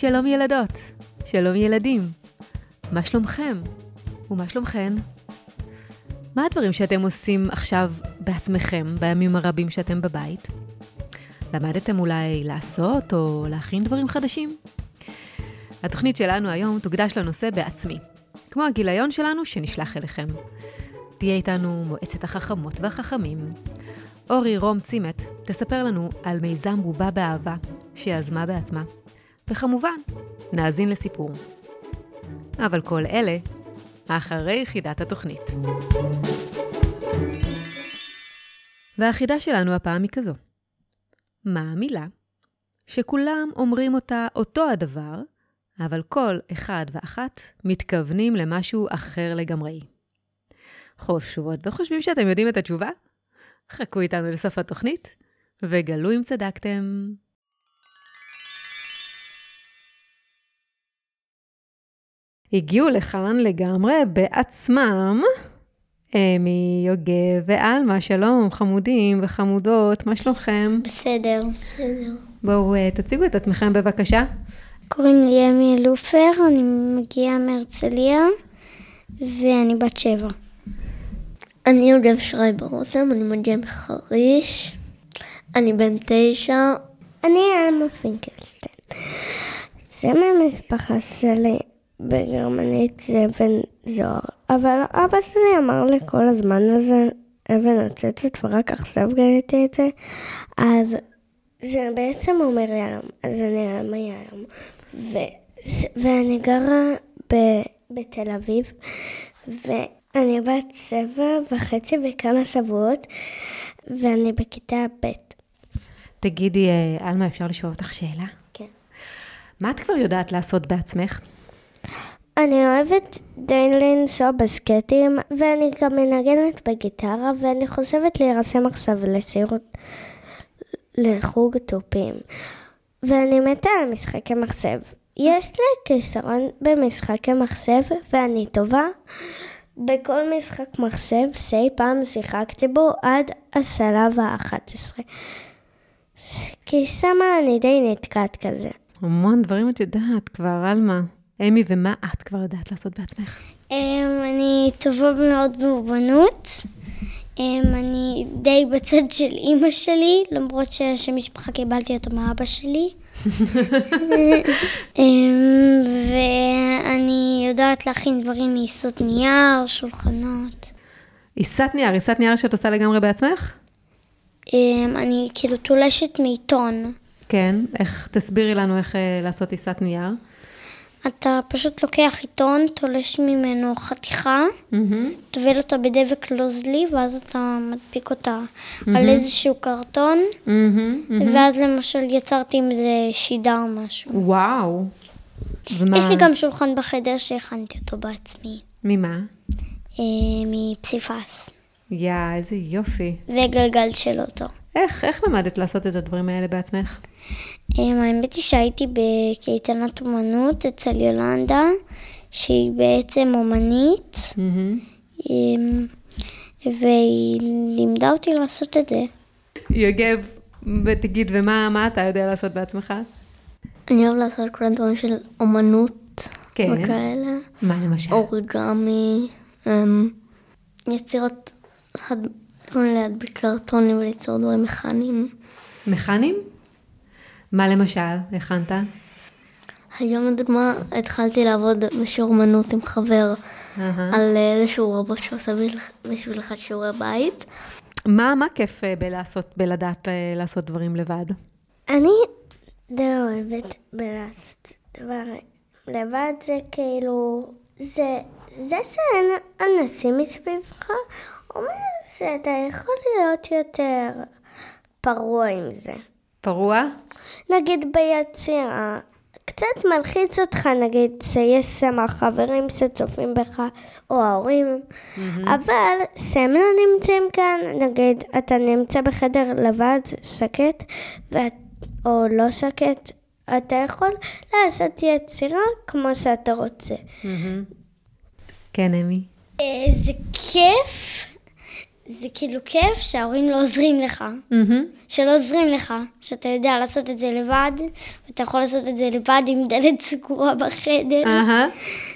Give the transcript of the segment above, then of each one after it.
שלום ילדות, שלום ילדים. מה שלומכם? ומה שלומכן? מה הדברים שאתם עושים עכשיו בעצמכם, בימים הרבים שאתם בבית? למדתם אולי לעשות או להכין דברים חדשים? התוכנית שלנו היום תוקדש לנושא בעצמי, כמו הגיליון שלנו שנשלח אליכם. תהיה איתנו מועצת החכמות והחכמים. אורי רום צימת תספר לנו על מיזם בובה באהבה, שיזמה בעצמה. וכמובן, נאזין לסיפור. אבל כל אלה, אחרי יחידת התוכנית. והחידה שלנו הפעם היא כזו. מה המילה שכולם אומרים אותה אותו הדבר, אבל כל אחד ואחת מתכוונים למשהו אחר לגמרי? חושבות וחושבים שאתם יודעים את התשובה? חכו איתנו לסוף התוכנית, וגלו אם צדקתם. הגיעו לכאן לגמרי בעצמם. אמי, יוגב ואלמה, שלום, חמודים וחמודות, מה שלומכם? בסדר, בסדר. בואו אה, תציגו את עצמכם בבקשה. קוראים לי אמי אלופר, אני מגיעה מהרצליה, ואני בת שבע. אני יוגב שרייבר רותם, אני מגיע מחריש, אני בן תשע. אני אלמה פינקלסטיין. זה מהמשפחה שלי בגרמנית זה אבן זוהר, אבל אבא שלי אמר לי כל הזמן הזה אבן נוצצת ורק עכשיו גיליתי את זה, אז זה בעצם אומר יהלום, אז זה נעלם יהלום. ואני גרה ב- בתל אביב, ואני בת שבע וחצי וכמה שבועות, ואני בכיתה ב'. תגידי, אה, עלמה, אפשר לשאול אותך שאלה? כן. מה את כבר יודעת לעשות בעצמך? אני אוהבת די לנסוע בסקטים, ואני גם מנגנת בגיטרה, ואני חושבת להירשם עכשיו לסירות לחוג תופים. ואני מתה על משחקי מחשב. יש לי כיסרון במשחקי מחשב, ואני טובה בכל משחק מחשב שאי פעם שיחקתי בו עד השלב ה-11. כי שמה אני די נתקעת כזה. המון דברים את יודעת כבר, עלמה. אמי, ומה את כבר יודעת לעשות בעצמך? אמ, אני טובה מאוד באומנות. אמ, אני די בצד של אימא שלי, למרות ששם משפחה קיבלתי אותו מאבא שלי. אמ, ואני יודעת להכין דברים מעיסות נייר, שולחנות. עיסת נייר, עיסת נייר שאת עושה לגמרי בעצמך? אני כאילו תולשת מעיתון. כן, איך, תסבירי לנו איך אה, לעשות עיסת נייר. אתה פשוט לוקח עיתון, תולש ממנו חתיכה, טובל אותה בדבק נוזלי, ואז אתה מדביק אותה על איזשהו קרטון, ואז למשל יצרתי עם זה שידה או משהו. וואו. ומה... יש לי גם שולחן בחדר שהכנתי אותו בעצמי, ממה? אה, מפסיפס, יא, איזה יופי. וגלגל של אוטו. איך, איך למדת לעשות את הדברים האלה בעצמך? אה, האמת היא שהייתי בקייטנת אומנות אצל יולנדה, שהיא בעצם אומנית, אה, והיא לימדה אותי לעשות את זה. יוגב, ותגיד, ומה מה אתה יודע לעשות בעצמך? אני אוהב לעשות כל הדברים של אומנות כן. וכאלה. מה למשל? אוריגמי, אמ, יצירות, מיני להדביק קרטונים וליצור דברים מכניים. מכנים? מה למשל? הכנת? היום לדוגמה התחלתי לעבוד בשיעור אומנות עם חבר אהה. על איזשהו רובוט שעושה בשביל- בשבילך שיעורי בית. מה, מה כיף אה, בלעשות, בלדעת אה, לעשות דברים לבד? אני די אוהבת בלעשות דברים. לבד זה כאילו, זה, זה שאין אנשים מסביבך, אומר שאתה יכול להיות יותר פרוע עם זה. פרוע? נגיד ביצירה, קצת מלחיץ אותך, נגיד, שיש שם חברים שצופים בך, או ההורים, אבל שהם לא נמצאים כאן, נגיד, אתה נמצא בחדר לבד, שקט, ואת, או לא שקט, אתה יכול לעשות יצירה כמו שאתה רוצה. כן, אמי. אה, זה כיף, זה כאילו כיף שההורים לא עוזרים לך. שלא עוזרים לך, שאתה יודע לעשות את זה לבד, ואתה יכול לעשות את זה לבד עם דלת סגורה בחדר. אהה.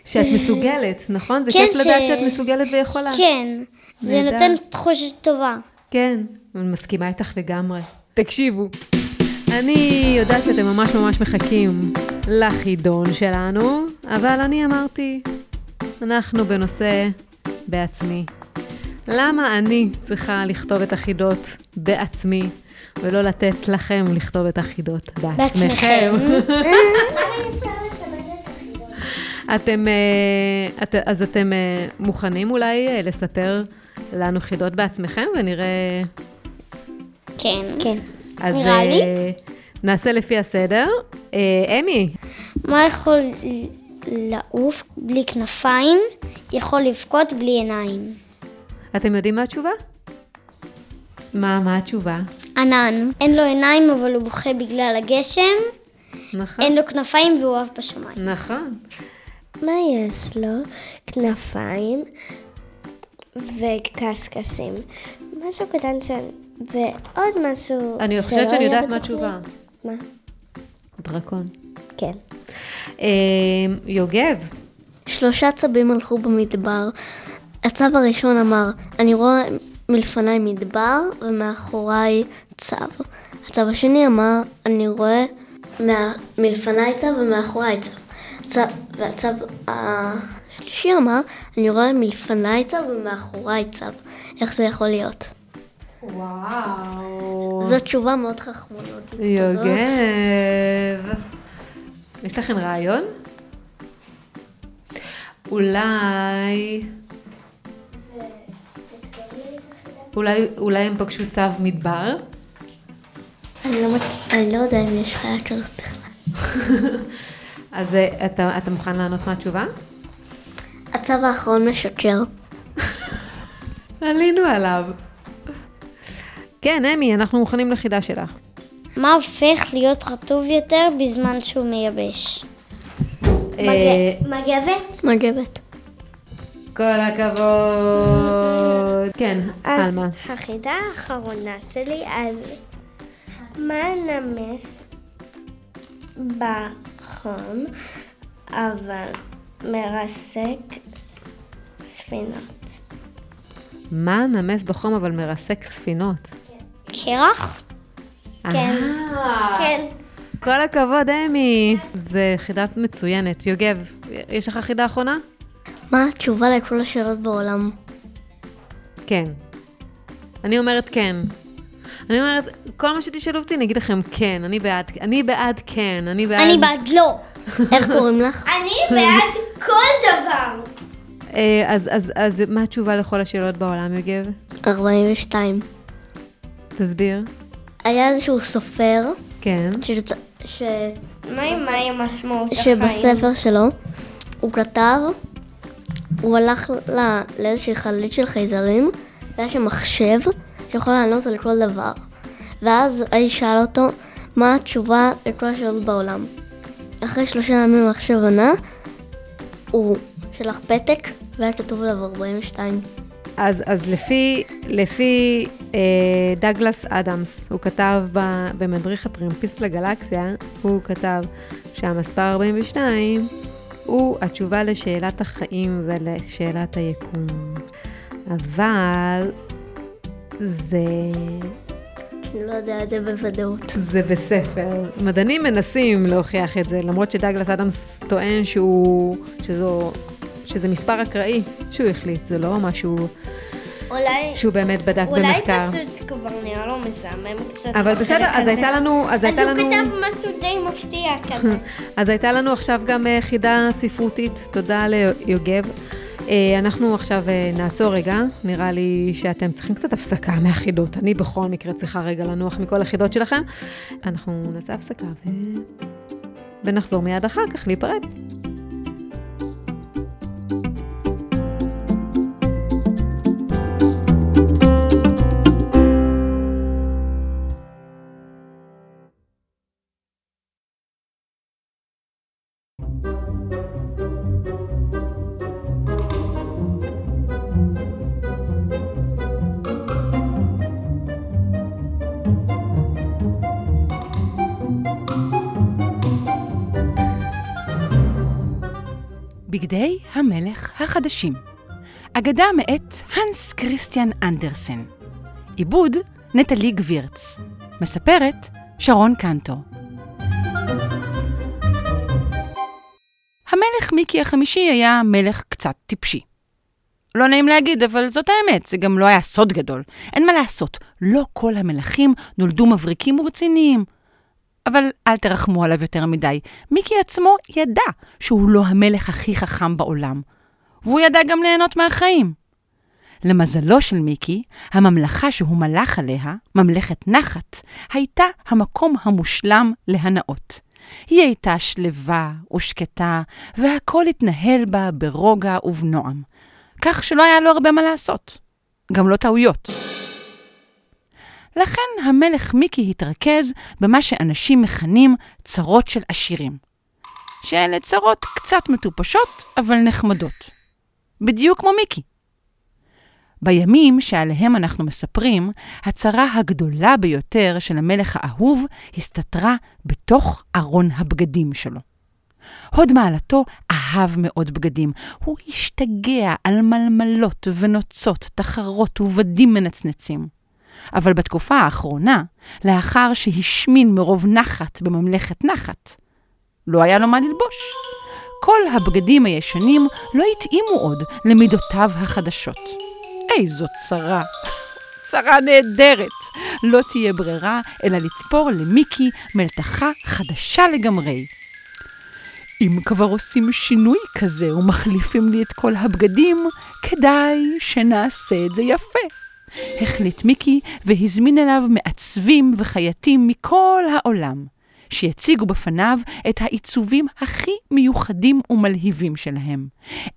שאת מסוגלת, נכון? זה כן, כיף לדעת שאת מסוגלת ויכולה. כן, זה. נותן תחושה טובה. כן, אני מסכימה איתך לגמרי. תקשיבו, אני יודעת שאתם ממש ממש מחכים לחידון שלנו, אבל אני אמרתי, אנחנו בנושא בעצמי. למה אני צריכה לכתוב את החידות בעצמי, ולא לתת לכם לכתוב את החידות בעצמכם? אתם, אה, את, אז אתם אה, מוכנים אולי אה, לספר לנו חידות בעצמכם, ונראה... כן. כן. אז נראה לי. נעשה לפי הסדר. אמי, מה יכול לעוף בלי כנפיים, יכול לבכות בלי עיניים. אתם יודעים מה התשובה? מה, מה התשובה? ענן, אין לו עיניים אבל הוא בוכה בגלל הגשם, נכון. אין לו כנפיים והוא עף בשמיים. נכון. מה יש לו? כנפיים וקשקשים. משהו קטן ש... ועוד משהו אני חושבת שאני יודעת מה. התשובה. מה? דרקון. כן. אה, יוגב, שלושה צבים הלכו במדבר. הצב הראשון אמר, אני רואה מלפניי מדבר ומאחוריי צב. הצב השני אמר, אני רואה מה... מלפניי צב ומאחוריי צב. צב... והצב השלישי אמר, אני רואה מלפניי צב ומאחוריי צב. איך זה יכול להיות? וואו. זו תשובה מאוד חכמונוגית כזאת. יוגב. יש לכם רעיון? אולי... אולי, אולי הם פגשו צו מדבר? אני לא, אני לא יודע אם יש חיה כזאת בכלל. אז אה, אתה, אתה מוכן לענות מה התשובה? הצב האחרון משקר. עלינו עליו. כן, אמי, אנחנו מוכנים לחידה שלך. מה הופך להיות רטוב יותר בזמן שהוא מייבש? אה, מגבת? מגבת. כל הכבוד. כן, אז עלמה. החידה האחרונה שלי, אז מה נמס בחום, אבל מרסק ספינות? מה נמס בחום אבל מרסק ספינות? קרח? כן. אה, כן. כל הכבוד, אמי. זה חידה מצוינת. יוגב, יש לך חידה אחרונה? מה התשובה לכל השאלות בעולם? כן. אני אומרת כן. אני אומרת, כל מה שתשאלו אותי, אני אגיד לכם כן, אני בעד, אני בעד כן, אני בעד... אני בעד לא. איך קוראים לך? אני בעד כל דבר. אה, אז, אז, אז מה התשובה לכל השאלות בעולם, יוגב? 42. תסביר. היה איזשהו סופר, כן. ש... ש... מה עם מה עם משמעות החיים? שבספר שלו הוא כתב, הוא הלך ל... לאיזושהי חללית של חייזרים, והיה שם מחשב שיכול לענות על כל דבר. ואז האיש שאל אותו, מה התשובה לכל השאלות בעולם? אחרי שלושה ימים המחשב ענה, הוא שלח פתק, והיה כתוב עליו 42. אז, אז לפי, לפי אה, דגלס אדמס, הוא כתב ב, במדריך הטרמפיסט לגלקסיה, הוא כתב שהמספר 42 הוא התשובה לשאלת החיים ולשאלת היקום. אבל זה, לא יודע זה בוודאות. זה בספר. מדענים מנסים להוכיח את זה, למרות שדגלס אדמס טוען שהוא, שזו, שזה מספר אקראי שהוא החליט, זה לא משהו אולי... שהוא באמת בדק אולי במחקר. פשוט כבר נראה לו מזעמם קצת. אבל בסדר, אז. הייתה לנו, אז אז הייתה הוא לנו, כתב משהו די מפתיע כזה. אז הייתה לנו עכשיו גם אה, חידה ספרותית, תודה ליוגב. אה, אנחנו עכשיו אה, נעצור רגע, נראה לי שאתם צריכים קצת הפסקה מהחידות. אני בכל מקרה צריכה רגע לנוח מכל החידות שלכם. אנחנו נעשה הפסקה ו... ונחזור מיד אחר כך להיפרד. בגדי המלך החדשים. אגדה מאת הנס כריסטיאן אנדרסן. עיבוד נטלי גבירץ. מספרת שרון קנטור. המלך מיקי החמישי היה מלך קצת טיפשי. לא נעים להגיד, אבל זאת האמת, זה גם לא היה סוד גדול. אין מה לעשות, לא כל המלכים נולדו מבריקים ורציניים. אבל אל תרחמו עליו יותר מדי. מיקי עצמו ידע שהוא לא המלך הכי חכם בעולם. והוא ידע גם ליהנות מהחיים. למזלו של מיקי, הממלכה שהוא מלך עליה, ממלכת נחת, הייתה המקום המושלם להנאות. היא הייתה שלווה ושקטה, והכל התנהל בה ברוגע ובנועם, כך שלא היה לו הרבה מה לעשות. גם לא טעויות. לכן המלך מיקי התרכז במה שאנשים מכנים צרות של עשירים. שאלה צרות קצת מטופשות, אבל נחמדות. בדיוק כמו מיקי. בימים שעליהם אנחנו מספרים, הצרה הגדולה ביותר של המלך האהוב הסתתרה בתוך ארון הבגדים שלו. הוד מעלתו אהב מאוד בגדים. הוא השתגע על מלמלות ונוצות, תחרות ובדים מנצנצים. אבל בתקופה האחרונה, לאחר שהשמין מרוב נחת בממלכת נחת, לא היה לו מה ללבוש. כל הבגדים הישנים לא התאימו עוד למידותיו החדשות. איזו צרה. צרה נהדרת. לא תהיה ברירה אלא לתפור למיקי מלתחה חדשה לגמרי. אם כבר עושים שינוי כזה ומחליפים לי את כל הבגדים, כדאי שנעשה את זה יפה. החליט מיקי והזמין אליו מעצבים וחייטים מכל העולם, שיציגו בפניו את העיצובים הכי מיוחדים ומלהיבים שלהם.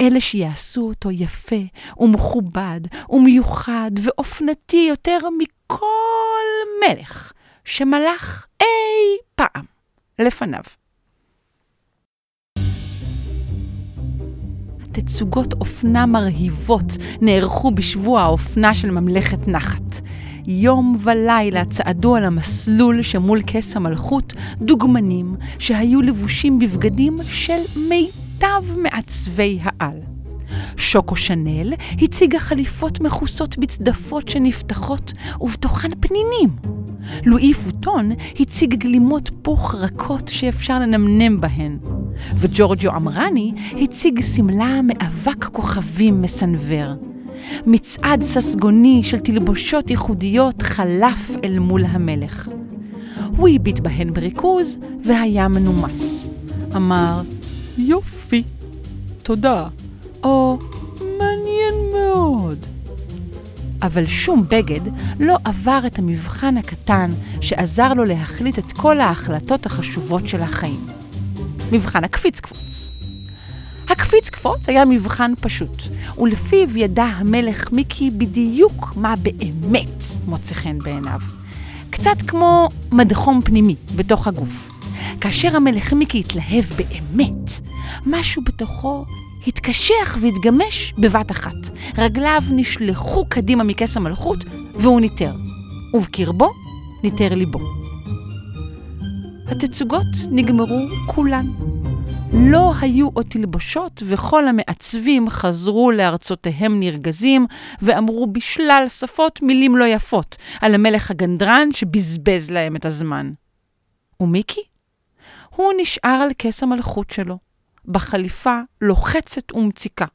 אלה שיעשו אותו יפה ומכובד ומיוחד ואופנתי יותר מכל מלך שמלך אי פעם לפניו. תצוגות אופנה מרהיבות נערכו בשבוע האופנה של ממלכת נחת. יום ולילה צעדו על המסלול שמול כס המלכות דוגמנים שהיו לבושים בבגדים של מיטב מעצבי העל. שוקו שנל הציגה חליפות מכוסות בצדפות שנפתחות ובתוכן פנינים. לואי פוטון הציג גלימות פוך רכות שאפשר לנמנם בהן. וג'ורג'ו אמרני הציג שמלה מאבק כוכבים מסנוור. מצעד ססגוני של תלבושות ייחודיות חלף אל מול המלך. הוא הביט בהן בריכוז והיה מנומס. אמר, יופי, תודה, או מעניין מאוד. אבל שום בגד לא עבר את המבחן הקטן שעזר לו להחליט את כל ההחלטות החשובות של החיים. מבחן הקפיץ קפוץ. הקפיץ קפוץ היה מבחן פשוט, ולפיו ידע המלך מיקי בדיוק מה באמת מוצא חן בעיניו. קצת כמו מדחום פנימי בתוך הגוף. כאשר המלך מיקי התלהב באמת, משהו בתוכו התקשח והתגמש בבת אחת. רגליו נשלחו קדימה מכס המלכות, והוא ניטר. ובקרבו ניטר ליבו. התצוגות נגמרו כולן. לא היו עוד תלבושות, וכל המעצבים חזרו לארצותיהם נרגזים, ואמרו בשלל שפות מילים לא יפות על המלך הגנדרן שבזבז להם את הזמן. ומיקי? הוא נשאר על כס המלכות שלו, בחליפה לוחצת ומציקה,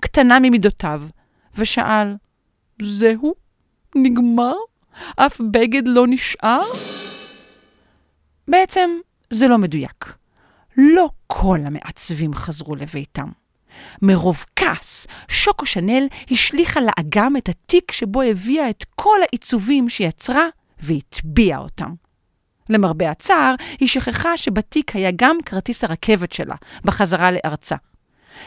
קטנה ממידותיו, ושאל, זהו? נגמר? אף בגד לא נשאר? בעצם זה לא מדויק. לא כל המעצבים חזרו לביתם. מרוב כעס, שוקו שנל השליכה לאגם את התיק שבו הביאה את כל העיצובים שיצרה והטביעה אותם. למרבה הצער, היא שכחה שבתיק היה גם כרטיס הרכבת שלה, בחזרה לארצה.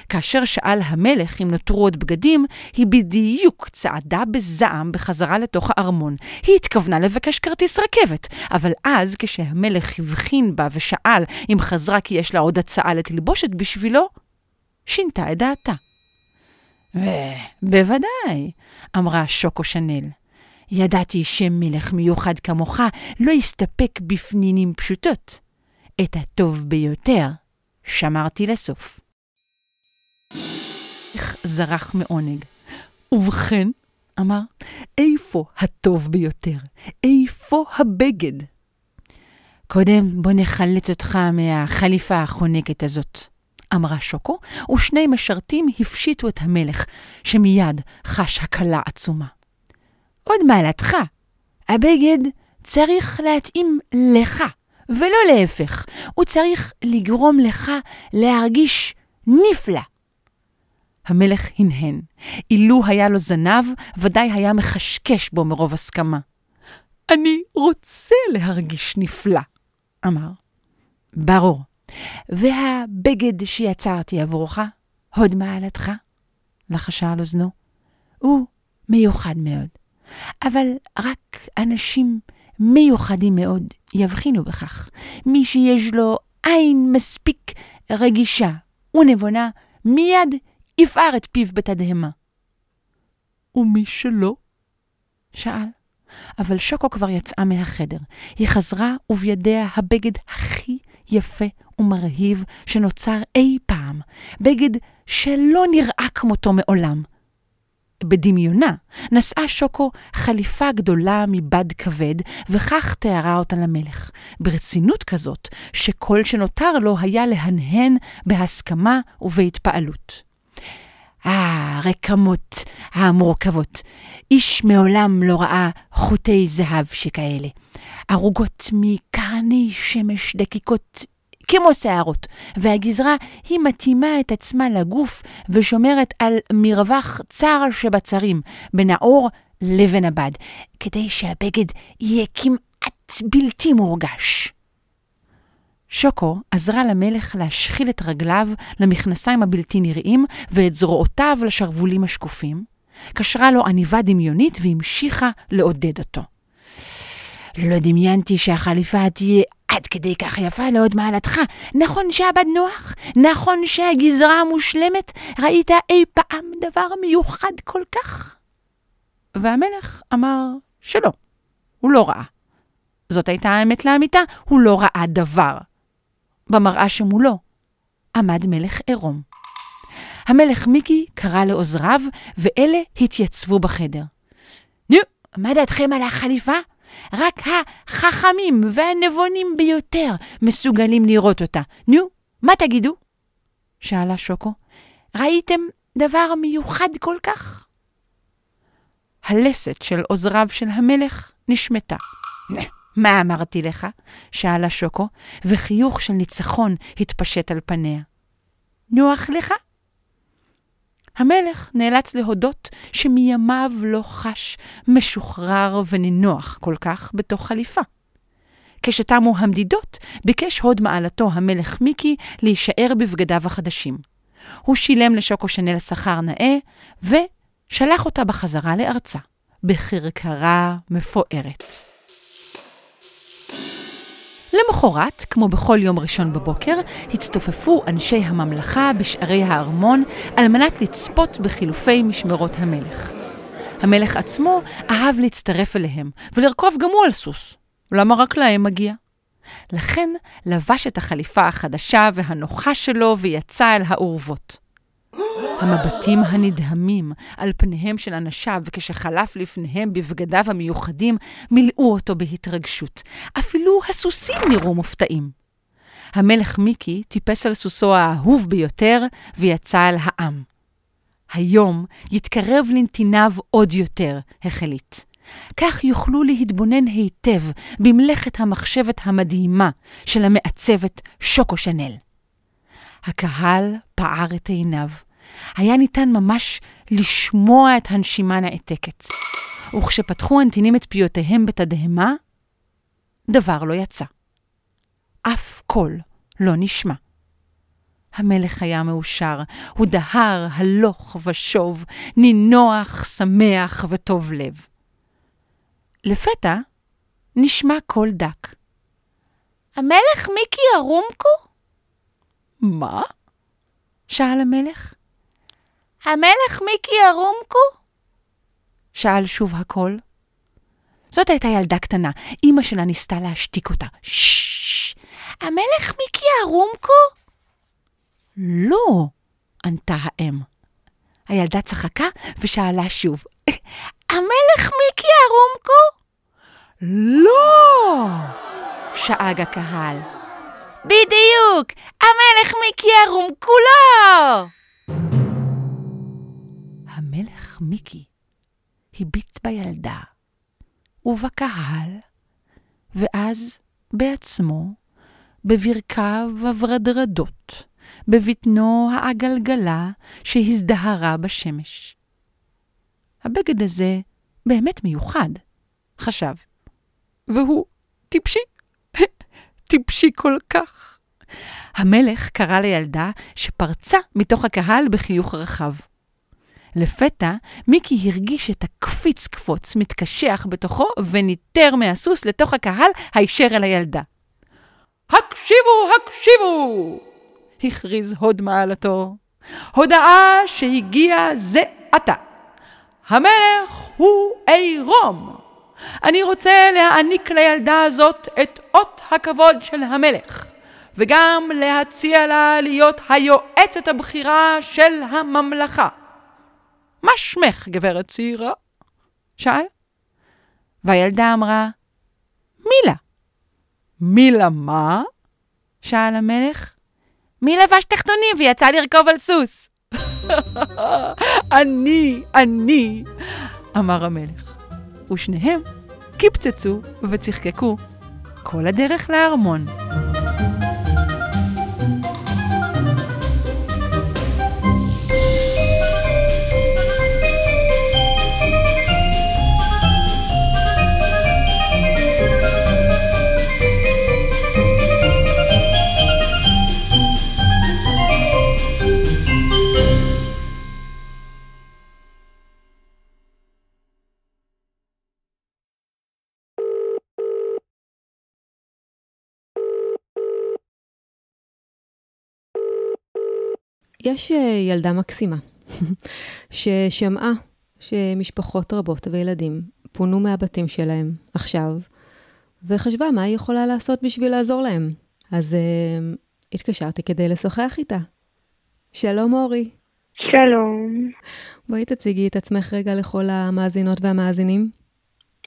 כאשר שאל המלך אם נותרו עוד בגדים, היא בדיוק צעדה בזעם בחזרה לתוך הארמון. היא התכוונה לבקש כרטיס רכבת, אבל אז, כשהמלך הבחין בה ושאל אם חזרה כי יש לה עוד הצעה לתלבושת בשבילו, שינתה את דעתה. בוודאי, אמרה שוקו שנל. ידעתי שמלך מיוחד כמוך לא יסתפק בפנינים פשוטות. את הטוב ביותר שמרתי לסוף. איך זרח מעונג. ובכן, אמר, איפה הטוב ביותר? איפה הבגד? קודם בוא נחלץ אותך מהחליפה החונקת הזאת, אמרה שוקו, ושני משרתים הפשיטו את המלך, שמיד חש הקלה עצומה. עוד מעלתך, הבגד צריך להתאים לך, ולא להפך. הוא צריך לגרום לך להרגיש נפלא. המלך הנהן. אילו היה לו זנב, ודאי היה מחשקש בו מרוב הסכמה. אני רוצה להרגיש נפלא, אמר. ברור. והבגד שיצרתי עבורך, הוד מעלתך? לחשה על אוזנו. הוא מיוחד מאוד, אבל רק אנשים מיוחדים מאוד יבחינו בכך. מי שיש לו עין מספיק רגישה ונבונה, מיד יפער את פיו בתדהמה. ומי שלא? שאל. אבל שוקו כבר יצאה מהחדר. היא חזרה ובידיה הבגד הכי יפה ומרהיב שנוצר אי פעם. בגד שלא נראה כמותו מעולם. בדמיונה נשאה שוקו חליפה גדולה מבד כבד, וכך תיארה אותה למלך, ברצינות כזאת, שכל שנותר לו היה להנהן בהסכמה ובהתפעלות. אה, הרקמות המורכבות. איש מעולם לא ראה חוטי זהב שכאלה. ערוגות מקרני שמש דקיקות כמו שערות, והגזרה היא מתאימה את עצמה לגוף ושומרת על מרווח צר שבצרים, בין האור לבין הבד, כדי שהבגד יהיה כמעט בלתי מורגש. שוקו עזרה למלך להשחיל את רגליו למכנסיים הבלתי נראים ואת זרועותיו לשרוולים השקופים, קשרה לו עניבה דמיונית והמשיכה לעודד אותו. לא דמיינתי שהחליפה תהיה עד כדי כך יפה להוד מעלתך. נכון שהבד נוח? נכון שהגזרה מושלמת? ראית אי פעם דבר מיוחד כל כך? והמלך אמר שלא, הוא לא ראה. זאת הייתה האמת לאמיתה, הוא לא ראה דבר. במראה שמולו עמד מלך עירום. המלך מיקי קרא לעוזריו, ואלה התייצבו בחדר. נו, מה דעתכם על החליפה? רק החכמים והנבונים ביותר מסוגלים לראות אותה. נו, מה תגידו? שאלה שוקו. ראיתם דבר מיוחד כל כך? הלסת של עוזריו של המלך נשמטה. מה אמרתי לך? שאלה שוקו, וחיוך של ניצחון התפשט על פניה. נוח לך? המלך נאלץ להודות שמימיו לא חש משוחרר ונינוח כל כך בתוך חליפה. כשתמו המדידות, ביקש הוד מעלתו המלך מיקי להישאר בבגדיו החדשים. הוא שילם לשוקו שנל שכר נאה, ושלח אותה בחזרה לארצה, בכרכרה מפוארת. למחרת, כמו בכל יום ראשון בבוקר, הצטופפו אנשי הממלכה בשערי הארמון על מנת לצפות בחילופי משמרות המלך. המלך עצמו אהב להצטרף אליהם ולרכוב גם הוא על סוס. למה רק להם מגיע? לכן לבש את החליפה החדשה והנוחה שלו ויצא אל האורוות. המבטים הנדהמים על פניהם של אנשיו כשחלף לפניהם בבגדיו המיוחדים מילאו אותו בהתרגשות. אפילו הסוסים נראו מופתעים. המלך מיקי טיפס על סוסו האהוב ביותר ויצא אל העם. היום יתקרב לנתיניו עוד יותר, החליט. כך יוכלו להתבונן היטב במלאכת המחשבת המדהימה של המעצבת שוקו שנל. הקהל פער את עיניו. היה ניתן ממש לשמוע את הנשימה נעתקת. וכשפתחו הנתינים את פיותיהם בתדהמה, דבר לא יצא. אף קול לא נשמע. המלך היה מאושר, הוא דהר הלוך ושוב, נינוח, שמח וטוב לב. לפתע נשמע קול דק. המלך מיקי ערומקו? מה? שאל המלך. המלך מיקי ערומקו? שאל שוב הקול. זאת הייתה ילדה קטנה, אמא שלה ניסתה להשתיק אותה. ששש, המלך מיקי ערומקו? לא, ענתה האם. הילדה צחקה ושאלה שוב, המלך מיקי הרומקו? לא! שאג הקהל. בדיוק! המלך מיקי הרומקו לא! מיקי הביט בילדה ובקהל, ואז בעצמו, בברכיו הוורדרדות, בבטנו העגלגלה שהזדהרה בשמש. הבגד הזה באמת מיוחד, חשב, והוא טיפשי, טיפשי כל כך. המלך קרא לילדה שפרצה מתוך הקהל בחיוך רחב. לפתע, מיקי הרגיש את הקפיץ קפוץ מתקשח בתוכו וניטר מהסוס לתוך הקהל הישר אל הילדה. הקשיבו, הקשיבו! הכריז הוד מעלתו. הודעה שהגיע זה עתה. המלך הוא עירום. אני רוצה להעניק לילדה הזאת את אות הכבוד של המלך, וגם להציע לה להיות היועצת הבכירה של הממלכה. מה שמך, גברת צעירה? שאל. והילדה אמרה, מילה. מילה מה? שאל המלך. מי לבש תחתונים ויצא לרכוב על סוס? אני, אני, אמר המלך. ושניהם קיפצצו וצחקקו כל הדרך לארמון. יש אה, ילדה מקסימה ששמעה שמשפחות רבות וילדים פונו מהבתים שלהם עכשיו, וחשבה מה היא יכולה לעשות בשביל לעזור להם. אז uh, התקשרתי כדי לשוחח איתה. שלום אורי. שלום. בואי תציגי את עצמך רגע לכל המאזינות והמאזינים.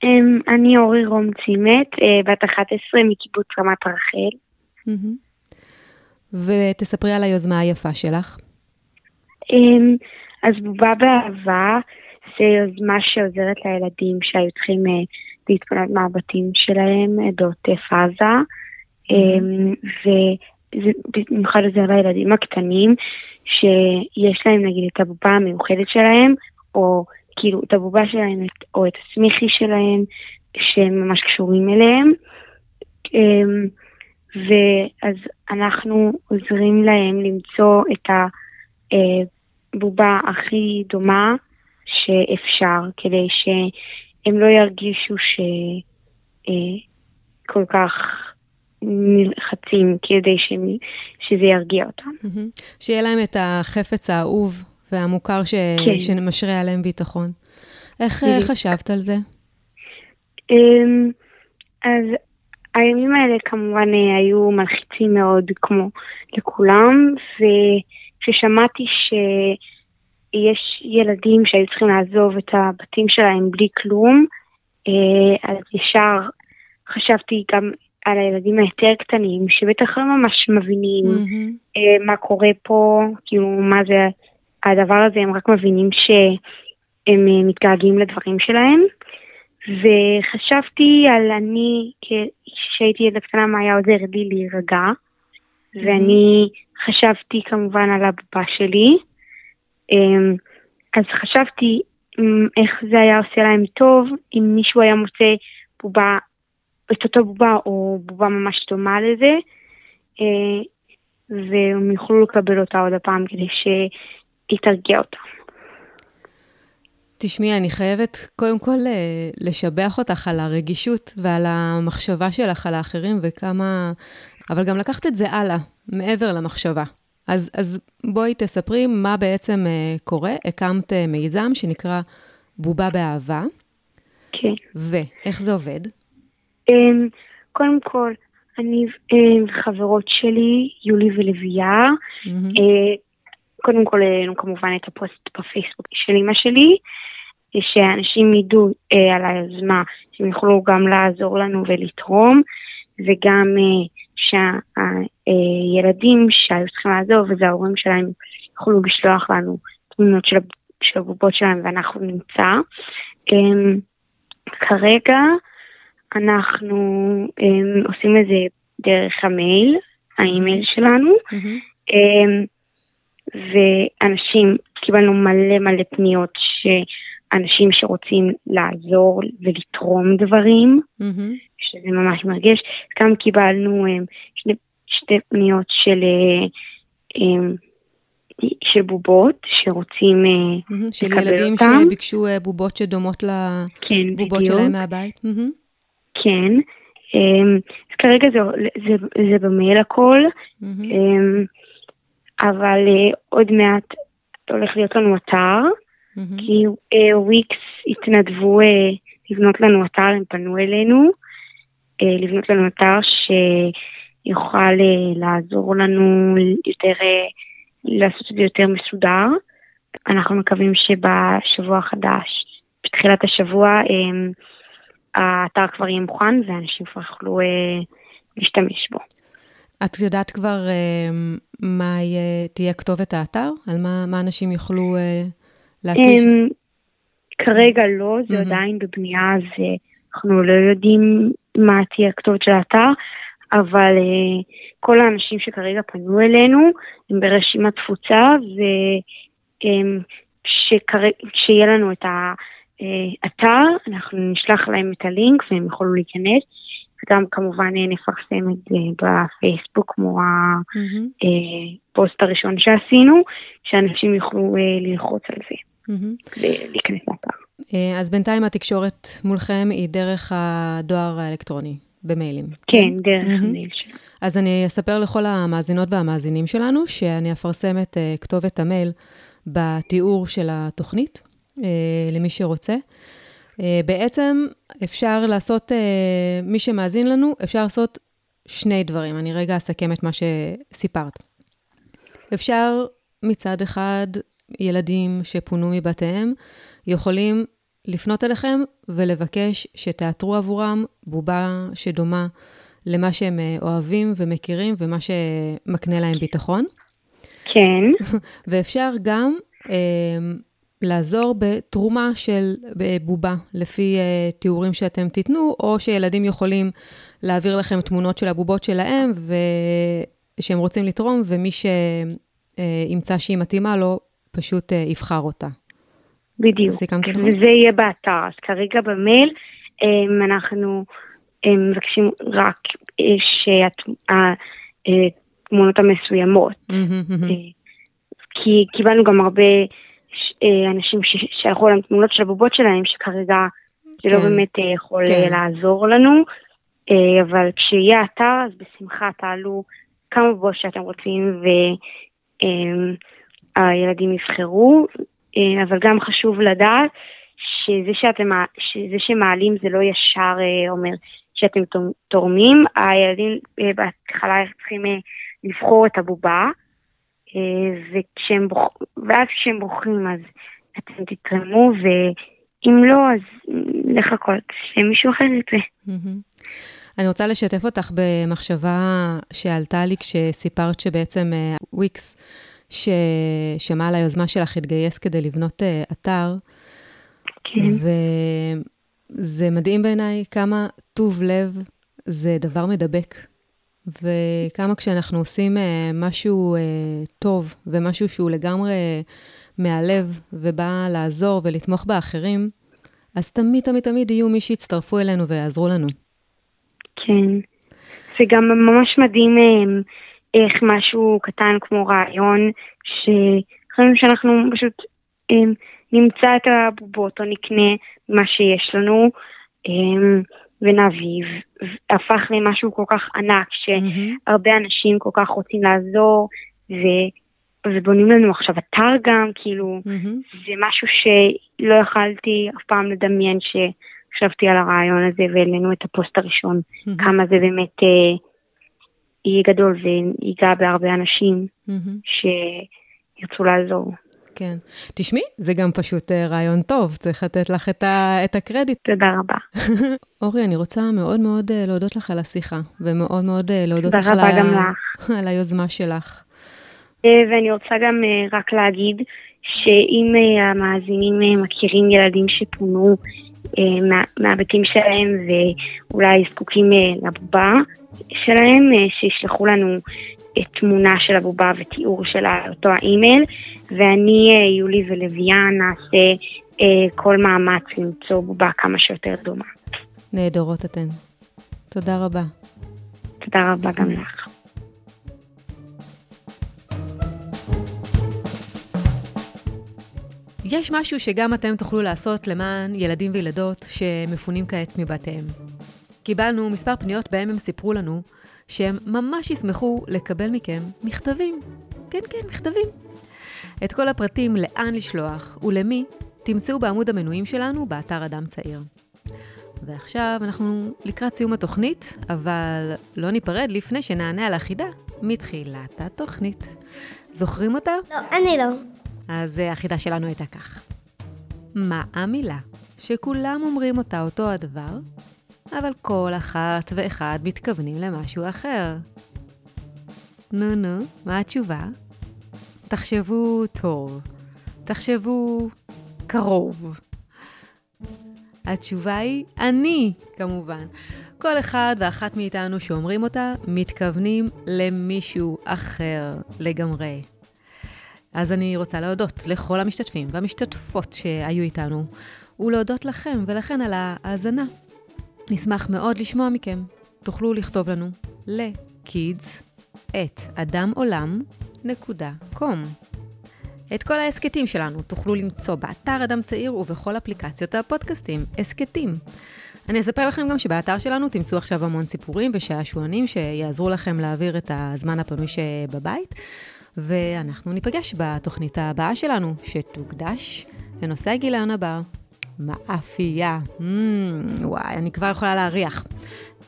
Um, אני אורי רום צימת, uh, בת 11 מקיבוץ רמת רחל. Mm-hmm. ותספרי על היוזמה היפה שלך. אמ, אז בובה באהבה זה יוזמה שעוזרת לילדים שהיו צריכים אה, להתפנות מהבתים שלהם אה, בעוטף עזה, אמ, וזה במיוחד עוזר לילדים הקטנים, שיש להם נגיד את הבובה המיוחדת שלהם, או כאילו את הבובה שלהם או את הסמיכי שלהם, שהם ממש קשורים אליהם. ואז אנחנו עוזרים להם למצוא את ה... אה, הכי דומה שאפשר, כדי שהם לא ירגישו שכל אה, כך נלחצים, כדי שהם, שזה ירגיע אותם. שיהיה להם את החפץ האהוב והמוכר ש... כן. שמשרה עליהם ביטחון. איך בדיוק. חשבת על זה? אמ, אז הימים האלה כמובן אה, היו מלחיצים מאוד כמו לכולם, ו... כששמעתי שיש ילדים שהיו צריכים לעזוב את הבתים שלהם בלי כלום, אה, אז ישר חשבתי גם על הילדים היותר קטנים, שבטח לא ממש מבינים mm-hmm. מה קורה פה, כאילו מה זה הדבר הזה, הם רק מבינים שהם מתגעגעים לדברים שלהם. וחשבתי על אני, כשהייתי ילדה קטנה, מה היה עוזר לי להירגע. ואני חשבתי כמובן על הבובה שלי. אמ, אז חשבתי אמ, איך זה היה עושה להם טוב אם מישהו היה מוצא בובה, את אותו בובה או בובה ממש דומה לזה, אה, והם יוכלו לקבל אותה עוד הפעם כדי שהיא תרגיע אותם. תשמעי, אני חייבת קודם כל אה, לשבח אותך על הרגישות ועל המחשבה שלך על האחרים וכמה אבל גם לקחת את זה הלאה, מעבר למחשבה. אז, אז בואי תספרי מה בעצם uh, קורה. הקמת uh, מיזם שנקרא בובה באהבה. כן. ואיך זה עובד? Um, קודם כל, אני וחברות um, שלי, יולי ולוויה, mm-hmm. קודם כל העלינו כמובן את הפוסט בפייסבוק של אמא שלי, שאנשים ידעו אה, על היוזמה, שהם יוכלו גם לעזור לנו ולתרום, וגם אה, שהילדים שהיו צריכים לעזור וזה ההורים שלהם יוכלו לשלוח לנו תמונות של, של הבובות שלהם ואנחנו נמצא. אה, כרגע אנחנו אה, עושים את זה דרך המייל, האימייל שלנו. Mm-hmm. ואנשים, קיבלנו מלא מלא פניות שאנשים שרוצים לעזור ולתרום דברים, mm-hmm. שזה ממש מרגש. גם קיבלנו um, שני, שתי פניות של, um, של בובות שרוצים mm-hmm, לקבל אותם. של ילדים. שביקשו בובות שדומות לבובות כן, שלהם מהבית. Mm-hmm. כן. Um, אז כרגע זה, זה, זה במייל הכל. Mm-hmm. אבל עוד מעט הולך להיות לנו אתר, mm-hmm. כי uh, וויקס התנדבו uh, לבנות לנו אתר, הם פנו אלינו, uh, לבנות לנו אתר שיוכל uh, לעזור לנו יותר, uh, לעשות את זה יותר מסודר. אנחנו מקווים שבשבוע החדש, בתחילת השבוע, um, האתר כבר יהיה מוכן ואנשים כבר יוכלו uh, להשתמש בו. את יודעת כבר uh, מה יהיה, תהיה כתובת האתר? על מה, מה אנשים יוכלו uh, להקיש? Um, כרגע לא, זה mm-hmm. עדיין בבנייה, אז uh, אנחנו לא יודעים מה תהיה הכתובת של האתר, אבל uh, כל האנשים שכרגע פנו אלינו הם ברשימת תפוצה, וכשיהיה um, לנו את האתר, אנחנו נשלח להם את הלינק והם יוכלו להיכנס. וגם כמובן אה, נפרסם את זה בפייסבוק כמו הפוסט הראשון שעשינו, שאנשים יוכלו אה, ללחוץ על זה ולהיכנס לאתר. אה, אז בינתיים התקשורת מולכם היא דרך הדואר האלקטרוני, במיילים. כן, דרך המייל שלנו. אז אני אספר לכל המאזינות והמאזינים שלנו שאני אפרסם את כתובת המייל בתיאור של התוכנית, למי שרוצה. אה, בעצם אפשר לעשות, אה, מי שמאזין לנו, אפשר לעשות שני דברים. אני רגע אסכם את מה שסיפרת. אפשר מצד אחד, ילדים שפונו מבתיהם יכולים לפנות אליכם ולבקש שתאתרו עבורם בובה שדומה למה שהם אה, אוהבים ומכירים ומה שמקנה להם ביטחון. כן. ואפשר גם לעזור בתרומה של בובה, לפי uh, תיאורים שאתם תיתנו, או שילדים יכולים להעביר לכם תמונות של הבובות שלהם, ושהם רוצים לתרום, ומי שימצא uh, שהיא מתאימה לו, פשוט uh, יבחר אותה. בדיוק. סיכמתי נכון? וזה יהיה באתר. אז כרגע במייל um, אנחנו um, מבקשים רק uh, שהתמונות המסוימות. Mm-hmm, mm-hmm. כי קיבלנו גם הרבה... אה, אנשים ששלחו להם תמונות של הבובות שלהם, שכרגע זה לא כן. באמת אה, יכול כן. אה, לעזור לנו, אבל כשיהיה אתר, אז בשמחה תעלו כמה בובות שאתם רוצים והילדים יבחרו, אבל גם חשוב לדעת שזה, שאתם, שזה שמעלים זה לא ישר אומר שאתם תורמים, הילדים בהתחלה צריכים לבחור את הבובה. אה, וכשהם בוח... ואז כשהם בוחרים אז אתם תתרמו, ואם לא, אז לחכות שמישהו אחר יצא. אני רוצה לשתף אותך במחשבה שעלתה לי כשסיפרת שבעצם אה, וויקס, ששמע על היוזמה שלך, התגייס כדי לבנות אה, אתר. כן. וזה מדהים בעיניי כמה טוב לב זה דבר מדבק. וכמה כשאנחנו עושים אה, משהו אה, טוב ומשהו שהוא לגמרי מהלב ובא לעזור ולתמוך באחרים, אז תמיד תמיד תמיד יהיו מי שיצטרפו אלינו ויעזרו לנו. כן, זה גם ממש מדהים איך משהו קטן כמו רעיון, שחושבים שאנחנו פשוט נמצא את הבובות או נקנה מה שיש לנו. ונביא, הפך למשהו כל כך ענק, שהרבה mm-hmm. אנשים כל כך רוצים לעזור, ו, ובונים לנו עכשיו אתר גם, כאילו, mm-hmm. זה משהו שלא יכלתי אף פעם לדמיין שחשבתי על הרעיון הזה והעלינו את הפוסט הראשון, mm-hmm. כמה זה באמת אה, יהיה גדול ויגע בהרבה אנשים, mm-hmm. ש... ירצו לעזור. כן. תשמעי, זה גם פשוט אה, רעיון טוב, צריך לתת לך את, ה, את הקרדיט. תודה רבה. אורי, אני רוצה מאוד מאוד אה, להודות לך על השיחה, ומאוד מאוד אה, להודות לך על, ה... על היוזמה שלך. ואני רוצה גם רק להגיד שאם המאזינים מכירים ילדים שפונו מה, מהבתים שלהם ואולי זקוקים לבובה שלהם, שישלחו לנו תמונה של הבובה ותיאור של אותו האימייל, ואני, אה, יולי ולוויאן נעשה אה, כל מאמץ למצוא בובה כמה שיותר דומה. נהדרות אתן. תודה רבה. תודה רבה גם לך. יש משהו שגם אתם תוכלו לעשות למען ילדים וילדות שמפונים כעת מבתיהם. קיבלנו מספר פניות בהם הם סיפרו לנו שהם ממש ישמחו לקבל מכם מכתבים. כן, כן, מכתבים. את כל הפרטים לאן לשלוח ולמי תמצאו בעמוד המנויים שלנו באתר אדם צעיר. ועכשיו אנחנו לקראת סיום התוכנית, אבל לא ניפרד לפני שנענה על החידה מתחילת התוכנית. זוכרים אותה? לא, אני לא. אז אה, החידה שלנו הייתה כך. מה המילה שכולם אומרים אותה אותו הדבר, אבל כל אחת ואחד מתכוונים למשהו אחר? נו נו, מה התשובה? תחשבו טוב, תחשבו קרוב. התשובה היא אני, כמובן. כל אחד ואחת מאיתנו שאומרים אותה, מתכוונים למישהו אחר לגמרי. אז אני רוצה להודות לכל המשתתפים והמשתתפות שהיו איתנו, ולהודות לכם ולכן על ההאזנה. נשמח מאוד לשמוע מכם. תוכלו לכתוב לנו ל-kids את אדמעולם.com. את כל ההסכתים שלנו תוכלו למצוא באתר אדם צעיר ובכל אפליקציות הפודקאסטים, הסכתים. אני אספר לכם גם שבאתר שלנו תמצאו עכשיו המון סיפורים ושעשועונים שיעזרו לכם להעביר את הזמן הפנוי שבבית, ואנחנו ניפגש בתוכנית הבאה שלנו, שתוקדש לנושא הגיליון הבא, מאפייה. Mm, וואי, אני כבר יכולה להריח.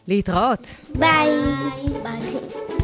להתראות. ביי. ביי.